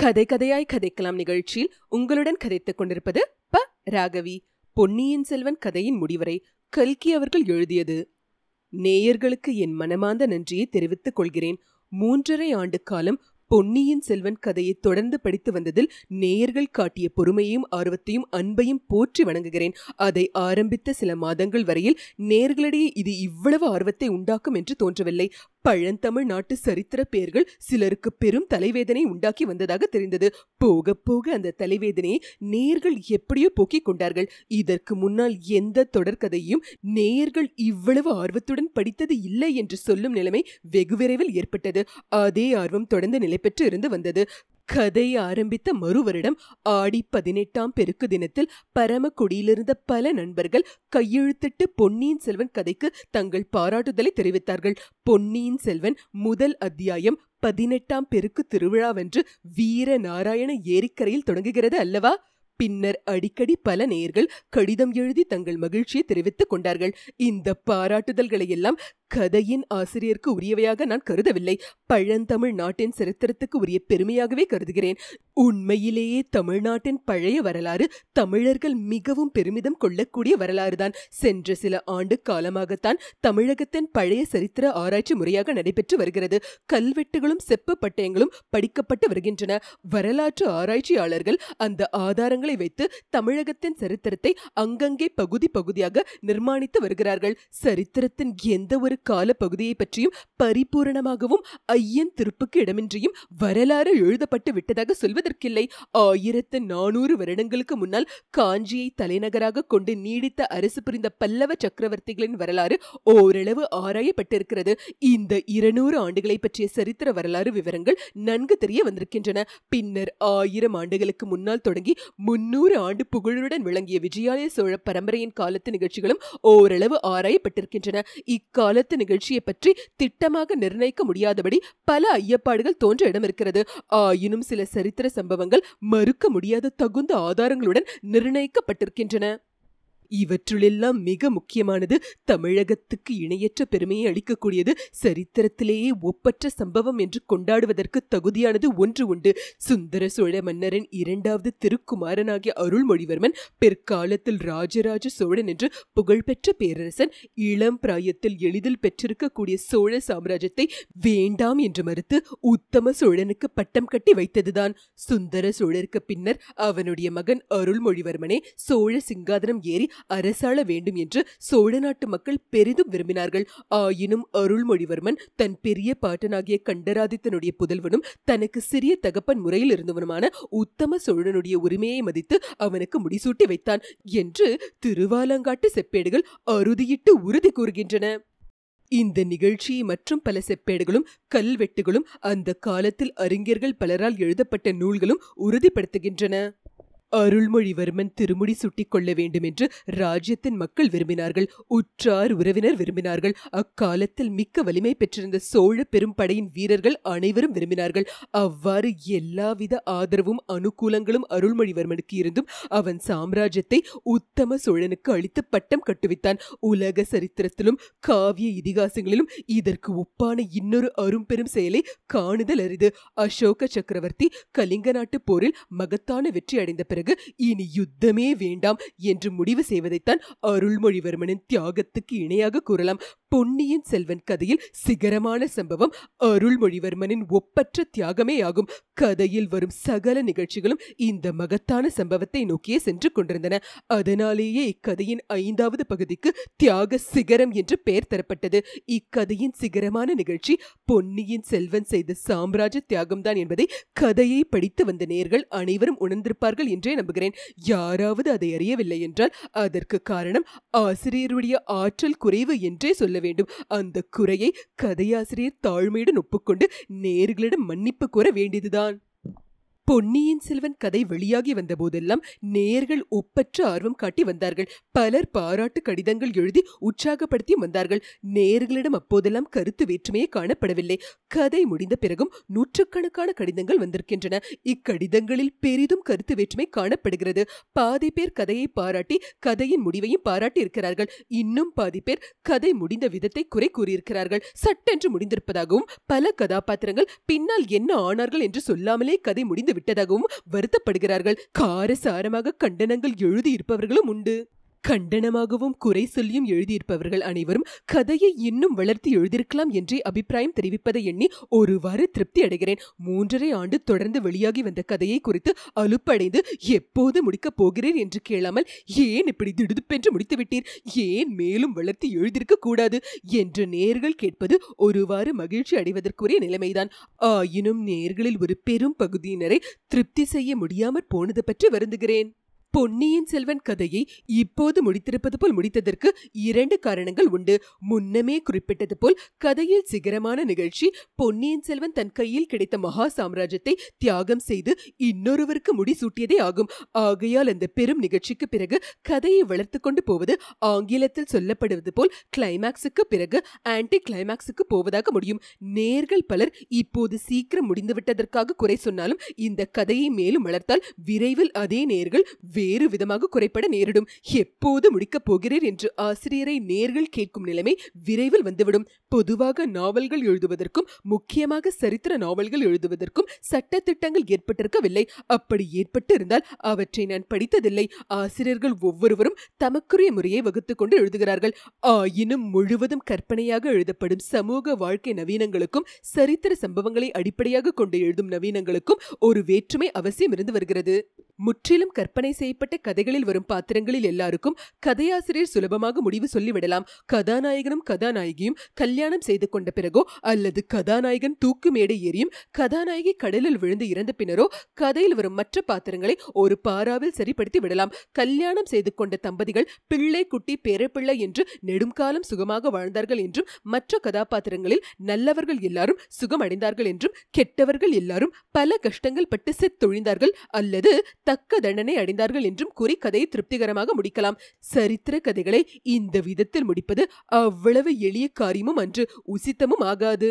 கதை கதையாய் கதைக்கலாம் நிகழ்ச்சியில் உங்களுடன் கதைத்துக் கொண்டிருப்பது ப. ராகவி. பொன்னியின் செல்வன் கதையின் முடிவரை கல்கி அவர்கள் எழுதியது. நேயர்களுக்கு என் மனமார்ந்த நன்றியை தெரிவித்துக் கொள்கிறேன். மூன்றரை ஆண்டு காலம் பொன்னியின் செல்வன் கதையை தொடர்ந்து படித்து வந்ததில் நேயர்கள் காட்டிய பொறுமையையும் ஆர்வத்தையும் அன்பையும் போற்றி வணங்குகிறேன். அதை ஆரம்பித்த சில மாதங்கள் வரையில் நேர்களிடையே இது இவ்வளவு ஆர்வத்தை உண்டாக்கும் என்று தோன்றவில்லை. பழந்தமிழ் நாட்டு சரித்திர பெயர்கள் சிலருக்கு பெரும் தலைவேதனை உண்டாக்கி வந்ததாக தெரிந்தது. போக போக அந்த தலைவேதனையை நேர்கள் எப்படியோ போக்கிக் கொண்டார்கள். இதற்கு முன்னால் எந்த தொடர்கதையும் நேயர்கள் இவ்வளவு ஆர்வத்துடன் படித்தது இல்லை என்று சொல்லும் நிலைமை வெகு விரைவில் ஏற்பட்டது. அதே ஆர்வம் தொடர்ந்து நிலை பெற்று இருந்து வந்தது. கதை ஆரம்பித்த மறுவரிடம் ஆடி பதினெட்டாம் பெருக்கு தினத்தில் பரமக்குடியிலிருந்த பல நண்பர்கள் கையெழுத்திட்டு பொன்னியின் செல்வன் கதைக்கு தங்கள் பாராட்டுதலை தெரிவித்தார்கள். பொன்னியின் செல்வன் முதல் அத்தியாயம் பதினெட்டாம் பெருக்கு திருவிழாவென்று வீர நாராயண ஏரிக்கரையில் தொடங்குகிறது அல்லவா? பின்னர் அடிக்கடி பல நேயர்கள் கடிதம் எழுதி தங்கள் மகிழ்ச்சியை தெரிவித்துக் கொண்டார்கள். இந்த பாராட்டுதல்களை எல்லாம் கதையின் ஆசிரியருக்கு உரியவையாக நான் கருதவில்லை. பழந்தமிழ் நாட்டின் சரித்திரத்துக்கு உரிய பெருமையாகவே கருதுகிறேன். உண்மையிலேயே தமிழ்நாட்டின் பழைய வரலாறு தமிழர்கள் மிகவும் பெருமிதம் கொள்ளக்கூடிய வரலாறுதான். சென்ற சில ஆண்டு காலமாகத்தான் தமிழகத்தின் பழைய சரித்திர ஆராய்ச்சி முறையாக நடைபெற்று வருகிறது. கல்வெட்டுகளும் செப்பு பட்டயங்களும் படிக்கப்பட்டு வருகின்றன. வரலாற்று ஆராய்ச்சியாளர்கள் அந்த ஆதாரங்களை வைத்து தமிழகத்தின் சரித்திரத்தை அங்கங்கே பகுதி பகுதியாக நிர்மாணித்து வருகிறார்கள். சரித்திரத்தின் எந்த ஒரு கால பகுதியை பற்றியும் பரிபூரணமாகவும் ஐயன் திருப்புக்கு இடமின்றியும் வரலாறு எழுதப்பட்டு விட்டதாக சொல்வதற்கில்லை. ஆயிரத்து நானூறு வருடங்களுக்கு முன்னால் காஞ்சியை தலைநகராக கொண்டு நீடித்த அரசு புரிந்த பல்லவ சக்கரவர்த்திகளின் வரலாறு ஓரளவு ஆராயப்பட்டிருக்கிறது. இந்த இருநூறு ஆண்டுகளை பற்றிய சரித்திர வரலாறு விவரங்கள் நன்கு தெரிய வந்திருக்கின்றன. பின்னர் ஆயிரம் ஆண்டுகளுக்கு முன்னால் தொடங்கி முன்னூறு ஆண்டு புகழுடன் விளங்கிய விஜயாலய சோழ பரம்பரையின் காலத்து நிகழ்ச்சிகளும் ஓரளவு ஆராயப்பட்டிருக்கின்றன. இக்காலத்து நிகழ்ச்சியை பற்றி திட்டமாக நிர்ணயிக்க முடியாதபடி பல ஐயப்பாடுகள் தோன்ற இடம் இருக்கிறது ஆயினும் சில சரித்திர சம்பவங்கள் மறுக்க முடியாத தகுந்த ஆதாரங்களுடன் நிர்ணயிக்கப்பட்டிருக்கின்றன. இவற்றிலெல்லாம் மிக முக்கியமானது தமிழகத்துக்கு இணையற்ற பெருமையை அளிக்கக்கூடியது சரித்திரத்திலேயே ஒப்பற்ற சம்பவம் என்று கொண்டாடுவதற்கு தகுதியானது ஒன்று உண்டு. சுந்தர சோழ மன்னரின் இரண்டாவது திருக்குமாரனாகிய அருள்மொழிவர்மன் பிற்காலத்தில் ராஜராஜ சோழன் என்று புகழ்பெற்ற பேரரசன் இளம் பிராயத்தில் எளிதில் பெற்றிருக்கக்கூடிய சோழ சாம்ராஜ்யத்தை வேண்டாம் என்று மறுத்து உத்தம சோழனுக்கு பட்டம் கட்டி வைத்ததுதான். சுந்தர சோழருக்கு பின்னர் அவனுடைய மகன் அருள்மொழிவர்மனே சோழ சிங்காதனம் ஏறி அரசாள வேண்டும் என்று சோழ நாட்டு மக்கள் பெரிதும் விரும்பினார்கள். ஆயினும் அருள்மொழிவர்மன் தன் பெரிய பாட்டனாகிய கண்டராதித்தனுடைய புதல்வனும் தனக்கு சிறிய தகப்பன் முறையில் இருந்தவனுமான உத்தம சோழனுடைய உரிமையை மதித்து அவனுக்கு முடிசூட்டி வைத்தான் என்று திருவாலங்காட்டு செப்பேடுகள் அறுதியிட்டு உறுதி கூறுகின்றன. இந்த நிகழ்ச்சி மற்றும் பல செப்பேடுகளும் கல்வெட்டுகளும் அந்த காலத்தில் அறிஞர்கள் பலரால் எழுதப்பட்ட நூல்களும் உறுதிப்படுத்துகின்றன. அருள்மொழிவர்மன் திருமுடி சுட்டிக் கொள்ள வேண்டும் என்று ராஜ்யத்தின் மக்கள் விரும்பினார்கள். உற்றார் உறவினர் விரும்பினார்கள். அக்காலத்தில் மிக்க வலிமை பெற்றிருந்த சோழ பெரும்படையின் வீரர்கள் அனைவரும் விரும்பினார்கள். அவ்வாறு எல்லாவித ஆதரவும் அனுகூலங்களும் அருள்மொழிவர்மனுக்கு இருந்தும் அவன் சாம்ராஜ்யத்தை உத்தம சோழனுக்கு அளித்து பட்டம் கட்டுவித்தான். உலக சரித்திரத்திலும் காவிய இதிகாசங்களிலும் இதற்கு ஒப்பான இன்னொரு அரும்பெரும் செயலை காணுதல் அரிது. அசோக சக்கரவர்த்தி கலிங்க நாட்டு போரில் மகத்தான வெற்றி அடைந்த பிறகு பிறகு இனி யுத்தமே வேண்டாம் என்று முடிவு செய்வதைத்தான் அருள்மொழிவர்மனின் தியாகத்துக்கு இணையாக கூறலாம். பொன்னியின் செல்வன் கதையில் சிகரமான சம்பவம். அருள்மொழிவர்மனின் ஒப்பற்ற தியாகமே ஆகும். கதையில் வரும் சகல நிகழ்ச்சிகளும் இந்த மகத்தான சம்பவத்தை நோக்கியே சென்று கொண்டிருந்தன. அதனாலேயே இக்கதையின் ஐந்தாவது பகுதிக்கு தியாக சிகரம் என்று பெயர் தரப்பட்டது. இக்கதையின் சிகரமான நிகழ்ச்சி பொன்னியின் செல்வன் செய்த சாம்ராஜ்ய தியாகம்தான் என்பதை கதையை படித்து வந்த நேர்கள் அனைவரும் உணர்ந்திருப்பார்கள் என்றே நம்புகிறேன். யாராவது அதை அறியவில்லை என்றால் அதற்கு காரணம் ஆசிரியருடைய ஆற்றல் குறைவு என்றே சொல்ல வேண்டும். அந்த குறையை கதையாசிரியர் தாழ்மையுடன் ஒப்புக்கொண்டு நேர்களிடம் மன்னிப்பு கோர வேண்டியதுதான். பொன்னியின் செல்வன் கதை வெளியாகி வந்த போதெல்லாம் நேர்கள் ஒப்பற்ற ஆர்வம் காட்டி வந்தார்கள். பலர் பாராட்டு கடிதங்கள் எழுதி உற்சாகப்படுத்தி வந்தார்கள். நேர்களிடம் அப்போதெல்லாம் கருத்து வேற்றுமையே காணப்படவில்லை. கதை முடிந்த பிறகும் நூற்றுக்கணக்கான கடிதங்கள் வந்திருக்கின்றன. இக்கடிதங்களில் பெரிதும் கருத்து வேற்றுமை காணப்படுகிறது. பாதி பேர் கதையை பாராட்டி கதையின் முடிவையும் பாராட்டி இருக்கிறார்கள். இன்னும் பாதி பேர் கதை முடிந்த விதத்தை குறை கூறியிருக்கிறார்கள். சட்டென்று முடிந்திருப்பதாகவும் பல கதாபாத்திரங்கள் பின்னால் என்ன ஆனார்கள் என்று சொல்லாமலே கதை முடிந்து விட்டதாகவும் வருத்தப்படுகிறார்கள். காரசாரமாக கண்டனங்கள் எழுதியிருப்பவர்களும் உண்டு. கண்டனமாகவும் குறை சொல்லியும் எழுதியிருப்பவர்கள் அனைவரும் கதையை இன்னும் வளர்த்து எழுதியிருக்கலாம் என்றே அபிப்பிராயம் தெரிவிப்பதை எண்ணி ஒருவாறு திருப்தி அடைகிறேன். மூன்றரை ஆண்டு தொடர்ந்து வெளியாகி வந்த கதையை குறித்து அலுப்படைந்து எப்போது முடிக்கப் போகிறேன் என்று கேளாமல் ஏன் இப்படி திடுதுப்பென்று முடித்துவிட்டீர்? ஏன் மேலும் வளர்த்து எழுதியிருக்க கூடாது? என்று நேர்கள் கேட்பது ஒருவாறு மகிழ்ச்சி அடைவதற்குரிய நிலைமைதான். ஆயினும் நேர்களில் ஒரு பெரும் பகுதியினரை திருப்தி செய்ய முடியாமற் போனது பற்றி வருந்துகிறேன். பொன்னியின் செல்வன் கதையை இப்போது முடித்திருப்பது போல் முடித்ததற்கு இரண்டு காரணங்கள் உண்டு. முன்னமே குறிப்பிட்டது போல் கதையில் சிகரமான நிகழ்ச்சி பொன்னியின் செல்வன் தன் கையில் கிடைத்த மகா சாம்ராஜ்யத்தை தியாகம் செய்து இன்னொருவருக்கு முடிசூட்டியதே ஆகும். ஆகையால் அந்த பெரும் நிகழ்ச்சிக்கு பிறகு கதையை வளர்த்து கொண்டு போவது ஆங்கிலத்தில் சொல்லப்படுவது போல் கிளைமேக்ஸுக்கு பிறகு ஆன்டி கிளைமேக்ஸுக்கு போவதாக முடியும். நேர்கள் பலர் இப்போது சீக்கிரம் முடிந்துவிட்டதற்காக குறை சொன்னாலும் இந்த கதையை மேலும் வளர்த்தால் விரைவில் அதே நேர்கள் வேறு விதமாக குறைப்பட நேரிடும். எப்போது முடிக்கப் போகிறீர் என்று ஆசிரியரை நேர்கள் கேட்கும் நிலைமை விரைவில் வந்துவிடும். பொதுவாக நாவல்கள் எழுதுவதற்கும் முக்கியமாக சரித்திர நாவல்கள் எழுதுவதற்கும் சட்டத்திட்டங்கள் ஏற்பட்டிருக்கவில்லை. அப்படி ஏற்பட்டு இருந்தால் அவற்றை நான் படித்ததில்லை. ஆசிரியர்கள் ஒவ்வொருவரும் தமக்குரிய முறையை வகுத்துக் கொண்டு எழுதுகிறார்கள். ஆயினும் முழுவதும் கற்பனையாக எழுதப்படும் சமூக வாழ்க்கை நவீனங்களுக்கும் சரித்திர சம்பவங்களை அடிப்படையாக கொண்டு எழுதும் நவீனங்களுக்கும் ஒரு வேற்றுமை அவசியம் இருந்து வருகிறது. முற்றிலும் கற்பனை செய்யப்பட்ட கதைகளில் வரும் பாத்திரங்களில் எல்லாருக்கும் கதையாசிரியர் சுலபமாக முடிவு சொல்லிவிடலாம். கதாநாயகனும் கதாநாயகியும் கல்யாணம் செய்து கொண்ட பிறகோ அல்லது கதாநாயகன் தூக்கு மேடை ஏறியும் கதாநாயகி கடலில் விழுந்து இறந்த பின்னரோ கதையில் வரும் மற்ற பாத்திரங்களை ஒரு பாராவில் சரிப்படுத்தி விடலாம். கல்யாணம் செய்து கொண்ட தம்பதிகள் பிள்ளை குட்டி பேரப்பிள்ளை என்று நெடுங்காலம் சுகமாக வாழ்ந்தார்கள் என்றும் மற்ற கதாபாத்திரங்களில் நல்லவர்கள் எல்லாரும் சுகம் அடைந்தார்கள் என்றும் கெட்டவர்கள் எல்லாரும் பல கஷ்டங்கள் பட்டு செத்தொழிந்தார்கள் அல்லது தக்க தண்டனை அடைந்தார்கள் என்றும் கூறி கதையை திருப்திகரமாக முடிக்கலாம். சரித்திர கதைகளை இந்த விதத்தில் முடிப்பது அவ்வளவு எளிய காரியமும் அன்று உசித்தமும் ஆகாது.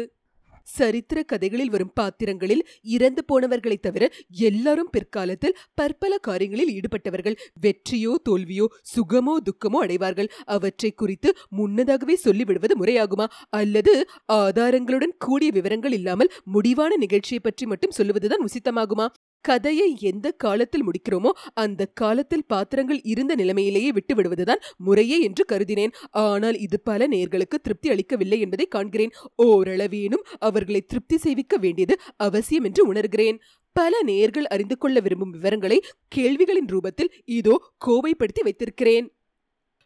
சரித்திர கதைகளில் வரும் பாத்திரங்களில் இறந்து போனவர்களைத் தவிர எல்லாரும் பிற்காலத்தில் பற்பல காரியங்களில் ஈடுபட்டவர்கள் வெற்றியோ தோல்வியோ சுகமோ துக்கமோ அடைவார்கள். அவற்றை குறித்து முன்னதாகவே சொல்லிவிடுவது முறையாகுமா? அல்லது ஆதாரங்களுடன் கூடிய விவரங்கள் இல்லாமல் முடிவான நிகழ்ச்சியை பற்றி மட்டும் சொல்லுவதுதான் உசித்தமாகுமா? கதையை எந்த காலத்தில் முடிக்கிறோமோ அந்த காலத்தில் பாத்திரங்கள் இருந்த நிலைமையிலேயே விட்டு விடுவதுதான் முறையே என்று கருதினேன். ஆனால் இது பல நேர்களுக்கு திருப்தி அளிக்கவில்லை என்பதை காண்கிறேன். ஓரளவேனும் அவர்களை திருப்தி செய்விக்க வேண்டியது அவசியம் என்று உணர்கிறேன். பல நேர்கள் அறிந்து கொள்ள விரும்பும் விவரங்களை கேள்விகளின் ரூபத்தில் இதோ கோவைப்படுத்தி வைத்திருக்கிறேன்.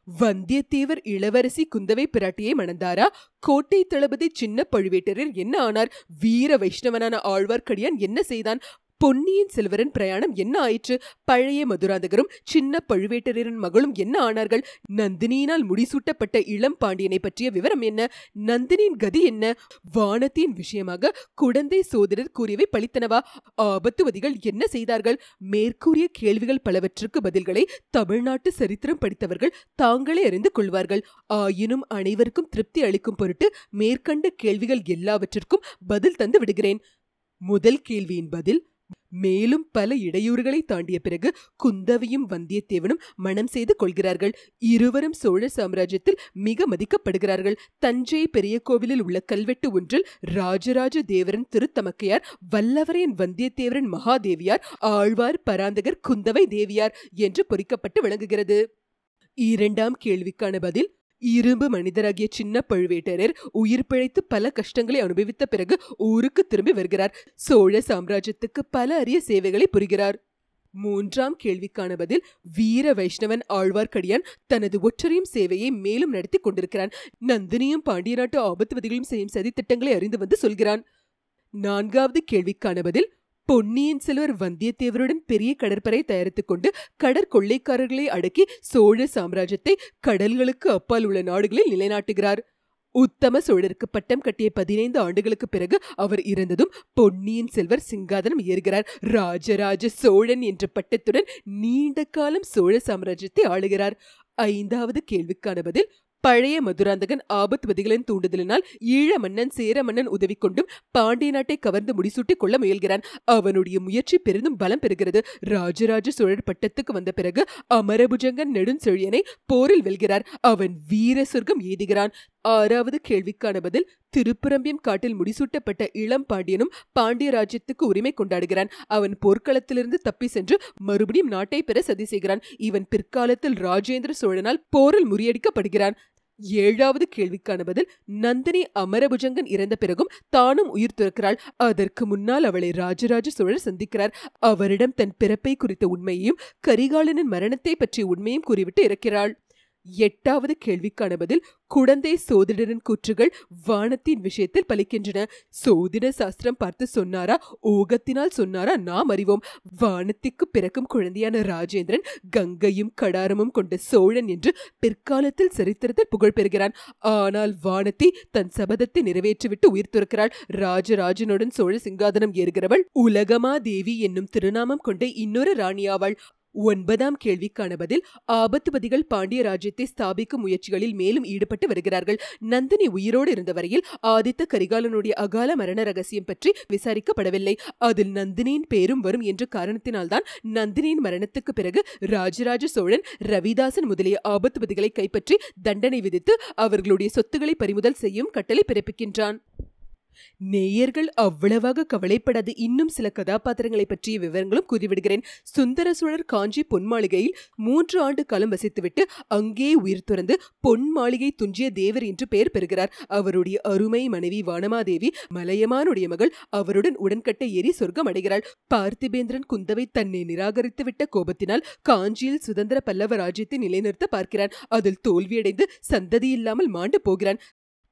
வந்தியத்தேவர் இளவரசி குந்தவை பிராட்டியை மணந்தாரா? கோட்டை தளபதி சின்ன பழுவேட்டரர் என்ன ஆனார்? வீர வைஷ்ணவனான ஆழ்வார்க்கடியான் என்ன செய்தான்? பொன்னியின் செல்வரன் பிரயாணம் என்ன ஆயிற்று? பழைய மதுராந்தகரும் சின்ன பழுவேட்டரரின் மகளும் என்ன ஆனார்கள்? நந்தினியினால் முடிசூட்டப்பட்ட இளம் பாண்டியனை பற்றிய விவரம் என்ன? நந்தினியின் கதி என்ன? வானத்தின் விஷயமாக குடந்தை சோதரர் கூறியவை பழித்தனவா ஆபத்துவதிகள் என்ன செய்தார்கள்? மேற்கூறிய கேள்விகள் பலவற்றுக்கு பதில்களை தமிழ்நாட்டு சரித்திரம் படித்தவர்கள் தாங்களே அறிந்து கொள்வார்கள். ஆயினும் அனைவருக்கும் திருப்தி அளிக்கும் பொருட்டு மேற்கண்ட கேள்விகள் எல்லாவற்றிற்கும் பதில் தந்து விடுகிறேன். முதல் கேள்வியின் பதில் மேலும் பல இடையூறுகளை தாண்டிய பிறகு குந்தவையும் வந்தியத்தேவனும் மனம் செய்து கொள்கிறார்கள். இருவரும் சோழ சாம்ராஜ்யத்தில் மிக மதிக்கப்படுகிறார்கள். தஞ்சை பெரிய கோவிலில் உள்ள கல்வெட்டு ஒன்றில் ராஜராஜ தேவரன் திருத்தமக்கையார் வல்லவரையன் வந்தியத்தேவரன் மகாதேவியார் ஆழ்வார் பராந்தகர் குந்தவை தேவியார் என்று பொறிக்கப்பட்டு விளங்குகிறது. இரண்டாம் கேள்விக்கான பதில் இரும்பு மனிதராகிய சின்ன பழுவேட்டரர் உயிர் பிழைத்து பல கஷ்டங்களை அனுபவித்த பிறகு ஊருக்கு திரும்பி வருகிறார். சோழ சாம்ராஜ்யத்துக்கு பல அரிய சேவைகளை புரிகிறார். மூன்றாம் கேள்விக்கான பதில் வீர வைஷ்ணவன் ஆழ்வார்க்கடியான் தனது ஒற்றரையும் சேவையை மேலும் நடத்தி கொண்டிருக்கிறான். நந்தினியும் பாண்டிய நாட்டு ஆபத்துவதிகளும் செய்யும் சதி திட்டங்களை அறிந்து வந்து சொல்கிறான். நான்காவது கேள்விக்கான பதில் பொன்னியின் செல்வர் வந்தியத்தேவருடன் பெரிய கடற்படை தயாரித்துக் கொண்டு கடற்கொள்ளைக்காரர்களை அடக்கி சோழ சாம்ராஜ்யத்தை கடல்களுக்கு அப்பால் உள்ள நாடுகளில் நிலைநாட்டுகிறார். உத்தம சோழருக்கு பட்டம் கட்டிய பதினைந்து ஆண்டுகளுக்கு பிறகு அவர் இறந்ததும் பொன்னியின் செல்வர் சிங்காதனம் ஏறுகிறார். ராஜராஜ சோழன் என்ற பட்டத்துடன் நீண்ட காலம் சோழ சாம்ராஜ்யத்தை ஆளுகிறார். ஐந்தாவது கேள்விக்கான பதில் பழைய மதுராந்தகன் ஆபத்வதிகளின் தூண்டுதலினால் ஈழ மன்னன் சேர மன்னன் உதவி கொண்டும் பாண்டிய நாட்டை கவர்ந்து முடிசூட்டிக் கொள்ள முயல்கிறான். அவனுடைய முயற்சி பெரிதும் பலம் பெறுகிறது. ராஜராஜ சோழர் பட்டத்துக்கு வந்த பிறகு அமரபுஜங்கன் நெடுஞ்செழியனை போரில் வெல்கிறார். அவன் வீர சொர்க்கம் ஏதுகிறான்? ஆறாவது கேள்விக்கான பதில் திருப்புரம்பியம் காட்டில் முடிசூட்டப்பட்ட இளம் பாண்டியனும் பாண்டிய ராஜ்யத்துக்கு உரிமை கொண்டாடுகிறான். அவன் போர்க்களத்திலிருந்து தப்பி சென்று மறுபடியும் நாட்டை பெற சதி செய்கிறான். இவன் பிற்காலத்தில் ராஜேந்திர சோழனால் போரில் முறியடிக்கப்படுகிறான். ஏழாவது கேள்விக்கான பதில் நந்தினி அமரபுஜங்கன் இறந்த பிறகும் தானும் உயிர் துறக்கிறாள். அதற்கு முன்னால் அவளை ராஜராஜ சோழர் சந்திக்கிறார். அவரிடம் தன் பிறப்பை குறித்த உண்மையையும் கரிகாலனின் மரணத்தை பற்றிய உண்மையும் கூறிவிட்டு இறக்கிறாள். எட்டாவது கேள்விக்கான பதில் குழந்தை சோதிடரின் கூற்றுகள் வானத்தின் விஷயத்தில் பலிக்கின்றன. சோதிட சாஸ்திரம் பார்த்து சொன்னாரா? ஓகத்தினால் சொன்னாரா? நாம் அறிவோம். வானத்திற்கு பிறக்கும் குழந்தையான ராஜேந்திரன் கங்கையும் கடாரமும் கொண்ட சோழன் என்று பிற்காலத்தில் சரித்திரத்தில் புகழ் பெறுகிறான். ஆனால் வானத்தி தன் சபதத்தை நிறைவேற்றிவிட்டு உயிர் துறக்கிறாள். ராஜராஜனுடன் சோழ சிங்காதனம் ஏறுகிறவள் உலகமா தேவி என்னும் திருநாமம் கொண்ட இன்னொரு ராணியாவாள் ஒன்பதாம் கேள்விக்கான பதில் ஆபத்துபதிகள் பாண்டிய ராஜ்யத்தை ஸ்தாபிக்கும் முயற்சிகளில் மேலும் ஈடுபட்டு வருகிறார்கள். நந்தினி உயிரோடு இருந்த வரையில் ஆதித்த கரிகாலனுடைய அகால மரண ரகசியம் பற்றி விசாரிக்கப்படவில்லை. அதில் நந்தினியின் பேரும் வரும் என்ற காரணத்தினால்தான் நந்தினியின் மரணத்துக்கு பிறகு ராஜராஜ சோழன் ரவிதாசன் முதலிய ஆபத்துபதிகளை கைப்பற்றி தண்டனை விதித்து அவர்களுடைய சொத்துக்களை பறிமுதல் செய்யும் கட்டளை பிறப்பிக்கின்றான். நேயர்கள் அவ்வளவாக கவலைப்படாது. இன்னும் சில கதாபாத்திரங்களை பற்றிய விவரங்களும் கூறிவிடுகிறேன். சுந்தர சோழர் காஞ்சி பொன் மாளிகையில் மூன்று ஆண்டு காலம் வசித்துவிட்டு அங்கே உயிர் துறந்து பொன் மாளிகை துஞ்சிய தேவர் என்று பெயர் பெறுகிறார். அவருடைய அருமை மனைவி வானமாதேவி மலையமானுடைய மகள் அவருடன் உடன்கட்டை ஏறி சொர்க்கம் அடைகிறாள். பார்த்திபேந்திரன் குந்தவை தன்னை நிராகரித்துவிட்ட கோபத்தினால் காஞ்சியில் சுதந்திர பல்லவ ராஜ்யத்தை நிலைநிறுத்த பார்க்கிறான். அதில் தோல்வியடைந்து சந்ததி இல்லாமல் மாண்டு போகிறான்.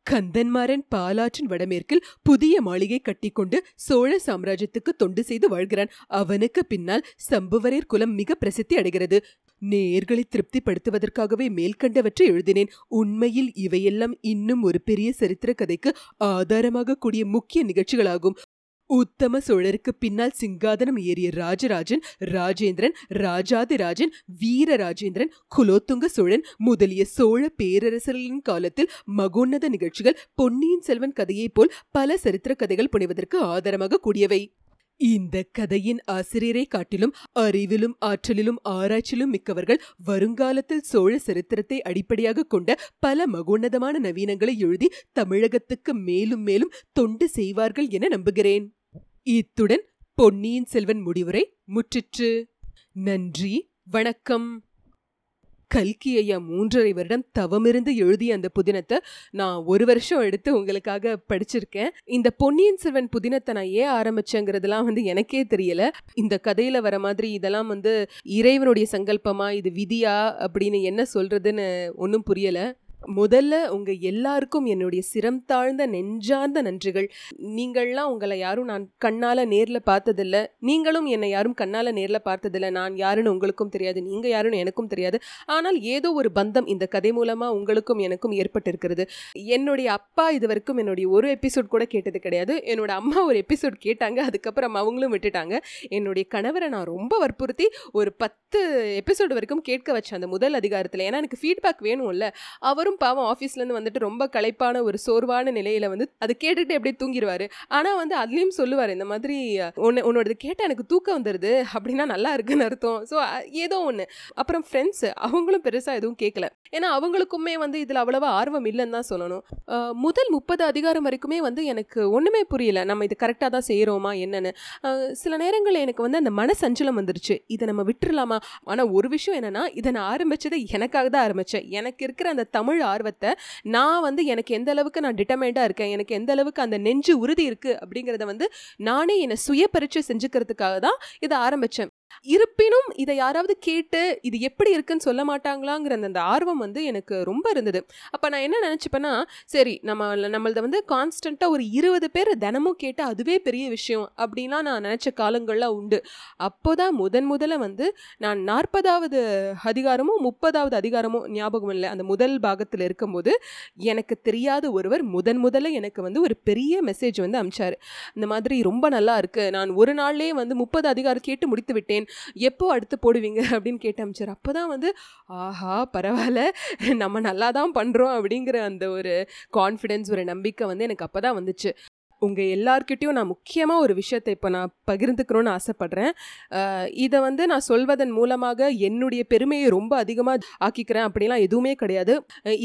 கந்தன்மாறன் பாலாற்றின் வடமேற்கில் புதிய மாளிகை கட்டிக்கொண்டு சோழ சாம்ராஜ்யத்துக்கு தொண்டு செய்து வாழ்கிறான். அவனுக்கு பின்னால் சம்புவரேர் குலம் மிக பிரசித்தி அடைகிறது. நேர்களை திருப்திப்படுத்துவதற்காகவே மேல்கண்டவற்றை எழுதினேன். உண்மையில் இவையெல்லாம் இன்னும் ஒரு பெரிய சரித்திர கதைக்கு ஆதாரமாக கூடிய முக்கிய நிகழ்ச்சிகளாகும். உத்தம சோழருக்கு பின்னால் சிங்காதனம் ஏறிய ராஜராஜன் ராஜேந்திரன் ராஜாதிராஜன் வீரராஜேந்திரன் குலோத்துங்க சோழன் முதலிய சோழ பேரரசர்களின் காலத்தில் மகோன்னத நிகழ்ச்சிகள் பொன்னியின் செல்வன் கதையைப் போல் பல சரித்திர கதைகள் புனைவதற்கு ஆதாரமாக கூடியவை. இந்த கதையின் ஆசிரியரை காட்டிலும் அறிவிலும் ஆற்றலிலும் ஆராய்ச்சியிலும் மிக்கவர்கள் வருங்காலத்தில் சோழ சரித்திரத்தை அடிப்படையாக கொண்ட பல மகோன்னதமான நவீனங்களை எழுதி தமிழகத்துக்கு மேலும் மேலும் தொண்டு செய்வார்கள் என நம்புகிறேன். இத்துடன் பொன்னியின் செல்வன் முடிவுரை முற்றிற்று. நன்றி வணக்கம். கல்கி ஐயா மூன்றரை வருடம் தவமிருந்து எழுதிய அந்த புதினத்தை நான் ஒரு வருஷம் எடுத்து உங்களுக்காக படிச்சிருக்கேன். இந்த பொன்னியின் செல்வன் புதினத்தை நான் ஏன் ஆரம்பிச்சேங்கிறதுலாம் வந்து எனக்கே தெரியல. இந்த கதையில வர மாதிரி இதெல்லாம் வந்து இறைவனுடைய சங்கல்பமா இது விதியா அப்படின்னு என்ன சொல்றதுன்னு ஒன்றும் புரியல. முதல்ல உங்க எல்லாருக்கும் என்னுடைய சிரம் தாழ்ந்த நெஞ்சார்ந்த நன்றிகள். நீங்கள்லாம் உங்களை யாரும் நான் கண்ணால நேர்ல பார்த்ததில்ல. நீங்களும் என்னை யாரும் கண்ணால நேர்ல பார்த்ததில்ல. நான் யாருன்னு உங்களுக்கும் தெரியாது. நீங்க யாருன்னு எனக்கும் தெரியாது. ஆனால் ஏதோ ஒரு பந்தம் இந்த கதை மூலமா உங்களுக்கும் எனக்கும் ஏற்பட்டிருக்கிறது. என்னுடைய அப்பா இது வரைக்கும் என்னுடைய ஒரு எபிசோட் கூட கேட்டது கிடையாது. என்னோட அம்மா ஒரு எபிசோட் கேட்டாங்க. அதுக்கப்புறம் அவங்களும் விட்டுட்டாங்க. என்னுடைய கணவரை நான் ரொம்ப வற்புறுத்தி ஒரு பத்து எபிசோடு வரைக்கும் கேட்க வச்சேன் அந்த முதல் அதிகாரத்தில். ஏன்னா எனக்கு ஃபீட்பேக் வேணும்ல. அவரும் அவரும் பாவம் ஆஃபீஸ்லேருந்து வந்துட்டு ரொம்ப களைப்பான ஒரு சோர்வான நிலையில் வந்து அது கேட்டுட்டு அப்படியே தூங்கிடுவார் ஆனால் வந்து அதுலேயும் சொல்லுவார் இந்த மாதிரி ஒன்று உன்னோடது கேட்டால் எனக்கு தூக்கம் வந்துடுது அப்படின்னா நல்லா இருக்குன்னு அர்த்தம். ஸோ ஏதோ ஒன்று அப்புறம் ஃப்ரெண்ட்ஸு அவங்களும் பெருசாக எதுவும் கேட்கல ஏன்னா அவங்களுக்குமே வந்து இதில் அவ்வளோவா ஆர்வம் இல்லைன்னு தான் சொல்லணும். முதல் முப்பது அதிகாரம் வரைக்குமே வந்து எனக்கு ஒன்றுமே புரியல. நம்ம இது கரெக்டாக தான் செய்கிறோமா என்னென்னு. சில நேரங்களில் எனக்கு வந்து அந்த மன சஞ்சலம் வந்துருச்சு. இதை நம்ம விட்டுறலாமா? ஆனால் ஒரு விஷயம் என்னென்னா இதை நான் ஆரம்பித்ததை எனக்காக தான் ஆரம்பித்தேன் எனக்கு இருக்கிற அந்த தமிழ் ஆர்வத்தை நான் வந்து எனக்கு எந்த அளவுக்கு நான் டிட்டர்மெண்டாக இருக்கேன் எனக்கு எந்த அளவுக்கு அந்த நெஞ்சு உறுதி இருக்குது அப்படிங்கிறத வந்து நானே என்னை சுய பரீட்சை செஞ்சுக்கிறதுக்காக தான் இதை ஆரம்பித்தேன் இருப்பினும் இதை யாராவது கேட்டு இது எப்படி இருக்குன்னு சொல்ல மாட்டாங்களாங்கிற அந்த ஆர்வம் வந்து எனக்கு ரொம்ப இருந்தது. அப்போ நான் என்ன நினச்சிப்பேன்னா சரி நம்ம நம்மளத வந்து கான்ஸ்டண்ட்டாக ஒரு இருபது பேர் தினமும் கேட்டால் அதுவே பெரிய விஷயம் அப்படின்லாம் நான் நினச்ச காலங்கள்லாம் உண்டு. அப்போ தான் முதன் முதல்ல வந்து நான் நாற்பதாவது அதிகாரமும் முப்பதாவது அதிகாரமும் ஞாபகம் இல்லை. அந்த முதல் பாகத்தில் இருக்கும்போது எனக்கு தெரியாத ஒருவர் முதன் முதல்ல எனக்கு வந்து ஒரு பெரிய மெசேஜ் வந்து அமிச்சார். இந்த மாதிரி ரொம்ப நல்லா இருக்குது நான் ஒரு நாள்லேயே வந்து முப்பது அதிகாரம் கேட்டு முடித்து விட்டேன். எப்போ அடுத்து போடுவீங்க? அப்படின்னு கேட்டு அமைச்சர். அப்போ தான் வந்து ஆஹா பரவாயில்ல. நம்ம நல்லா தான் பண்ணுறோம் அப்படிங்கிற அந்த ஒரு கான்ஃபிடென்ஸ் ஒரு நம்பிக்கை வந்து எனக்கு அப்போ தான் வந்துச்சு. உங்கள் எல்லார்கிட்டேயும் நான் முக்கியமாக ஒரு விஷயத்தை இப்போ நான் பகிர்ந்துக்கணும்னு ஆசைப்பட்றேன். இதை வந்து நான் சொல்வதன் மூலமாக என்னுடைய பெருமையை ரொம்ப அதிகமாக ஆக்கிக்கிறேன் அப்படிலாம் எதுவுமே கிடையாது.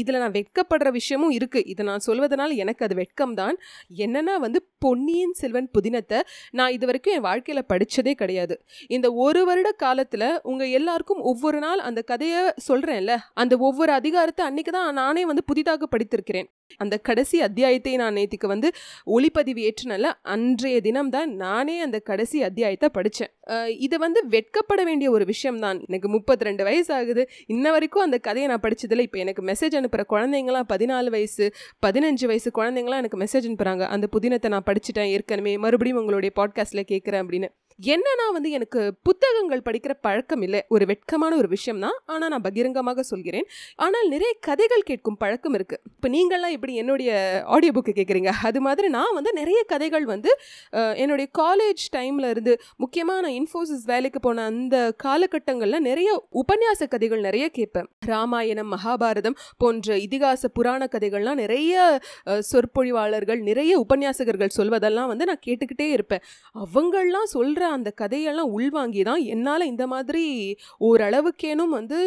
இதில் நான் வெட்கப்படுற விஷயமும் இருக்குது இதை நான் சொல்வதனால் எனக்கு அது வெட்கம் தான் என்னென்னா வந்து பொன்னியின் செல்வன் புதினத்தை நான் இது வரைக்கும் என் வாழ்க்கையில் படித்ததே கிடையாது. இந்த ஒரு வருட காலத்தில் உங்கள் எல்லாருக்கும் ஒவ்வொரு நாள் அந்த கதையை சொல்கிறேன்ல அந்த ஒவ்வொரு அதிகாரத்தை அன்றைக்கி தான் நானே வந்து புதிதாக படித்திருக்கிறேன். அந்த கடைசி அத்தியாயத்தை நான் நேற்றுக்கு வந்து ஒளிப்பதிவு ஏற்றினால அன்றைய தினம் தான் நானே அந்த கடைசி அத்தியாயத்தை படித்தேன் இது வந்து வெட்கப்பட வேண்டிய ஒரு விஷயம் தான் எனக்கு முப்பத்தி ரெண்டு வயசு ஆகுது இன்ன வரைக்கும் அந்த கதையை நான் படித்ததில் இப்போ எனக்கு மெசேஜ் அனுப்புகிற குழந்தைங்களாம் பதினாலு வயசு பதினஞ்சு வயசு குழந்தைங்களாம் எனக்கு மெசேஜ் அனுப்புகிறாங்க அந்த புதினத்தை நான் படிச்சுட்டேன். ஏற்கனவே மறுபடியும் உங்களுடைய பாட்காஸ்ட்டில் கேட்குறேன் அப்படின்னு. என்னன்னா வந்து எனக்கு புத்தகங்கள் படிக்கிற பழக்கம் இல்லை. ஒரு வெட்கமான ஒரு விஷயம் தான் ஆனால் நான் பகிரங்கமாக சொல்கிறேன். ஆனால் நிறைய கதைகள் கேட்கும் பழக்கம் இருக்குது இப்போ நீங்கள்லாம் இப்படி என்னுடைய ஆடியோ புக்கு கேட்குறீங்க? அது மாதிரி நான் வந்து நிறைய கதைகள் வந்து என்னுடைய காலேஜ் டைமில் இருந்து முக்கியமாக நான் இன்ஃபோசிஸ் வேலைக்கு போன அந்த காலகட்டங்களில் நிறைய உபன்யாச கதைகள் நிறைய கேட்பேன். ராமாயணம் மகாபாரதம் போன்ற இதிகாச புராண கதைகள்லாம் நிறைய சொற்பொழிவாளர்கள் நிறைய உபன்யாசகர்கள் சொல்வதெல்லாம் வந்து நான் கேட்டுக்கிட்டே இருப்பேன். அவங்கள்லாம் சொல்கிற அந்த கதையெல்லாம் உள்வாங்கி தான் என்னால் இந்த மாதிரி ஓரளவுக்கேனும் வந்து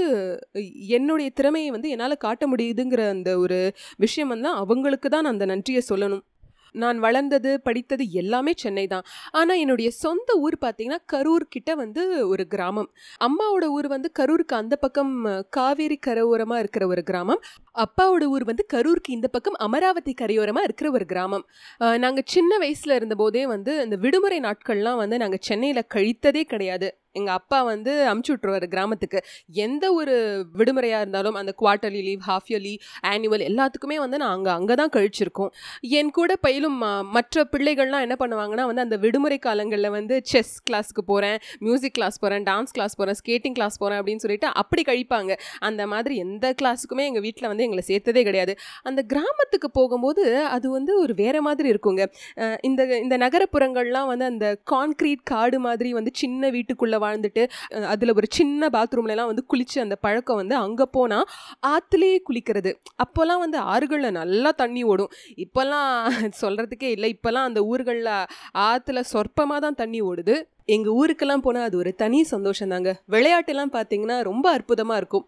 என்னுடைய திறமையை வந்து என்னால் காட்ட முடியுதுங்கிற அந்த ஒரு விஷயம் வந்து அவங்களுக்கு தான் அந்த நன்றியை சொல்லணும். நான் வளர்ந்தது படித்தது எல்லாமே சென்னை தான். ஆனால் என்னுடைய சொந்த ஊர் பார்த்தீங்கன்னா கரூர் கிட்ட வந்து ஒரு கிராமம். அம்மாவோட ஊர் வந்து கரூருக்கு அந்த பக்கம் காவேரி கரையோரமாக இருக்கிற ஒரு கிராமம். அப்பாவோட ஊர் வந்து கரூருக்கு இந்த பக்கம் அமராவதி கரையோரமாக இருக்கிற ஒரு கிராமம். நாங்கள் சின்ன வயசில் இருந்தபோதே வந்து இந்த விடுமுறை நாட்கள்லாம் வந்து நாங்கள் சென்னையில் கழித்ததே கிடையாது. எங்கள் அப்பா வந்து அமுச்சு விட்ருவார் கிராமத்துக்கு. எந்த ஒரு விடுமுறையாக இருந்தாலும் அந்த quarterly leave half yearly annual எல்லாத்துக்குமே வந்து நான் அங்கே அங்கே தான் கழிச்சிருக்கோம். என் கூட பயிலும் மற்ற பிள்ளைகள்லாம் என்ன பண்ணுவாங்கன்னா வந்து அந்த விடுமுறை காலங்களில் வந்து செஸ் கிளாஸ்க்கு போகிறேன் மியூசிக் கிளாஸ் போகிறேன் டான்ஸ் கிளாஸ் போகிறேன் ஸ்கேட்டிங் கிளாஸ் போகிறேன் அப்படின்னு சொல்லிட்டு அப்படி கழிப்பாங்க. அந்த மாதிரி எந்த கிளாஸுக்குமே எங்கள் வீட்டில் வந்து எங்களை சேர்த்ததே கிடையாது. அந்த கிராமத்துக்கு போகும்போது அது வந்து ஒரு வேறு மாதிரி இருக்குங்க. இந்த இந்த நகரப்புறங்கள்லாம் வந்து அந்த கான்க்ரீட் காடு மாதிரி வந்து சின்ன வீட்டுக்குள்ளே வாழ்ந்துட்டு அதில் ஒரு சின்ன பாத்ரூம்லலாம் வந்து குளித்து அந்த பழக்கம் வந்து அங்கே போனால் ஆற்றுலேயே குளிக்கிறது. அப்போல்லாம் வந்து ஆறுகளில் நல்லா தண்ணி ஓடும். இப்போல்லாம் சொல்கிறதுக்கே இல்லை. இப்போல்லாம் அந்த ஊர்களில் ஆற்றுல சொற்பமாக தான் தண்ணி ஓடுது. எங்கள் ஊருக்கெல்லாம் போனால் அது ஒரு தனி சந்தோஷம் தாங்க விளையாட்டெல்லாம் பார்த்தீங்கன்னா ரொம்ப அற்புதமாக இருக்கும்.